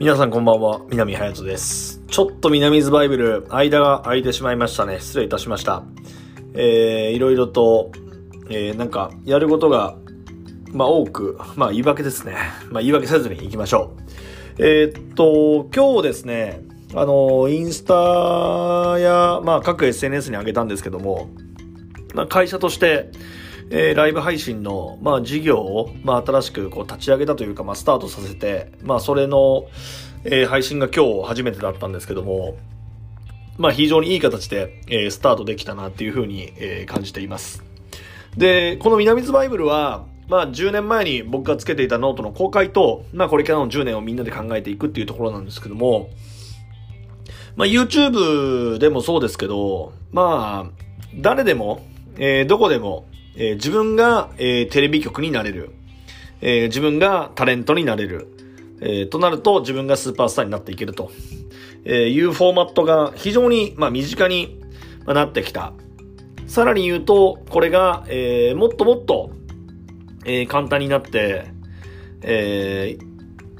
皆さんこんばんは、南隼人です。ちょっと南ズバイブル、間が空いてしまいましたね。失礼いたしました。えー、いろいろと、えー、なんか、やることが、まあ多く、まあ言い訳ですね。まあ言い訳せずに行きましょう。えー、っと、今日ですね、あの、インスタや、まあ各 SNS に上げたんですけども、まあ会社として、えーライブ配信の、まあ、事業を、まあ、新しくこう立ち上げたというか、まあ、スタートさせて、まあ、それの、えー配信が今日初めてだったんですけども、まあ、非常にいい形で、えースタートできたなっていうふうに、えー感じています。で、この南ズバイブルは、まあ、10年前に僕がつけていたノートの公開と、まあ、これからの10年をみんなで考えていくっていうところなんですけども、まあ、YouTube でもそうですけど、まあ、誰でも、えーどこでも、えー自分が、えーテレビ局になれる。えー自分がタレントになれる。えーとなると自分がスーパースターになっていけると、えーいうフォーマットが非常に、まあ、身近になってきた。さらに言うと、これが、えーもっともっと、えー簡単になって、えー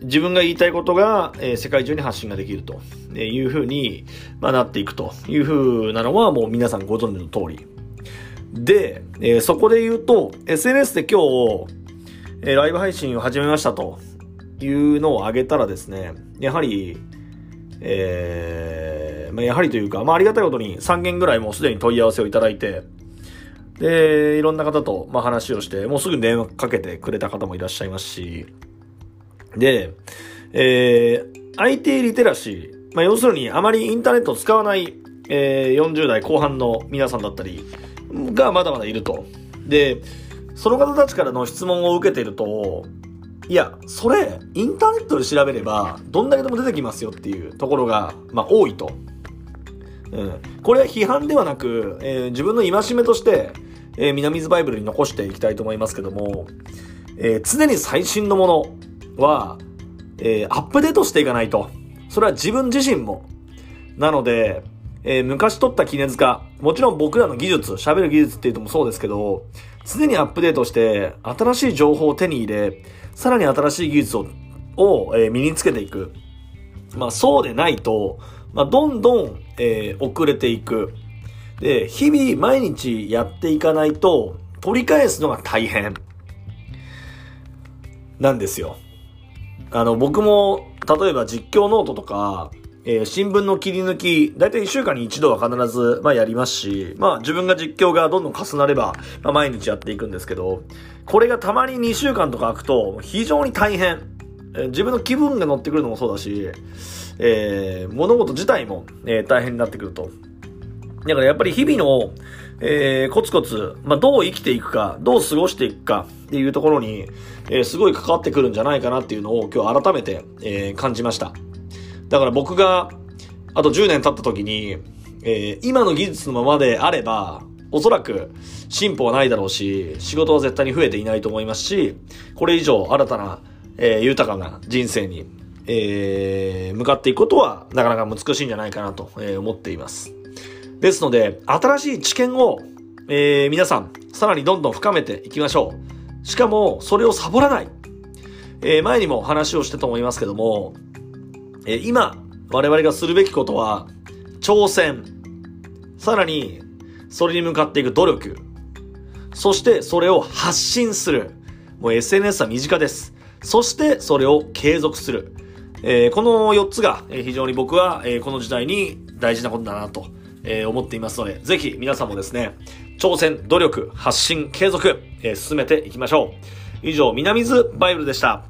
自分が言いたいことが、えー世界中に発信ができるとえーいうふうに、まあ、なっていくというふうなのはもう皆さんご存知の通り。で、えーそこで言うと、SNS で今日、えーライブ配信を始めましたと。いうのを挙げたらですね、やはり、えーまあ、やはりというか、まあ、ありがたいことに3件ぐらいもうすでに問い合わせをいただいて、で、いろんな方と、まあ、話をして、もうすぐ電話かけてくれた方もいらっしゃいますし、で、えー IT リテラシー、まあ、要するにあまりインターネットを使わない、えー40代後半の皆さんだったりがまだまだいると。で、その方たちからの質問を受けていると、いや、それ、インターネットで調べれば、どんだけでも出てきますよっていうところが、まあ、多いと。うん。これは批判ではなく、えー自分の戒めとして、えー南ズバイブルに残していきたいと思いますけども、えー常に最新のものは、えーアップデートしていかないと。それは自分自身も。なので、えー昔取った絹塚、もちろん僕らの技術、喋る技術っていうのもそうですけど、常にアップデートして、新しい情報を手に入れ、さらに新しい技術を、を、えー身につけていく。まあそうでないと、まあどんどん、えー遅れていく。で、日々毎日やっていかないと、取り返すのが大変。なんですよ。あの、僕も、例えば実況ノートとか、えー新聞の切り抜き、だいたい1週間に一度は必ず、まあやりますし、まあ自分が実況がどんどん重なれば、まあ毎日やっていくんですけど、これがたまに2週間とか空くと、非常に大変。えー自分の気分が乗ってくるのもそうだし、えー物事自体も、え大変になってくると。だからやっぱり日々の、えーコツコツ、まあ、どう生きていくか、どう過ごしていくかっていうところに、えーすごい関わってくるんじゃないかなっていうのを今日改めて、えー感じました。だから僕が、あと10年経った時に、えー今の技術のままであれば、おそらく進歩はないだろうし、仕事は絶対に増えていないと思いますし、これ以上新たな、えー豊かな人生に、えー向かっていくことはなかなか難しいんじゃないかなと、えー思っています。ですので、新しい知見を、えー皆さん、さらにどんどん深めていきましょう。しかも、それをサボらない。えー前にも話をしたと思いますけども、えー今、我々がするべきことは、挑戦。さらに、それに向かっていく努力。そして、それを発信する。もう SNS は身近です。そして、それを継続する。えーこの4つが、え非常に僕は、えーこの時代に大事なことだなと、えー思っていますので、ぜひ皆さんもですね、挑戦、努力、発信、継続、えー進めていきましょう。以上、南ズバイブルでした。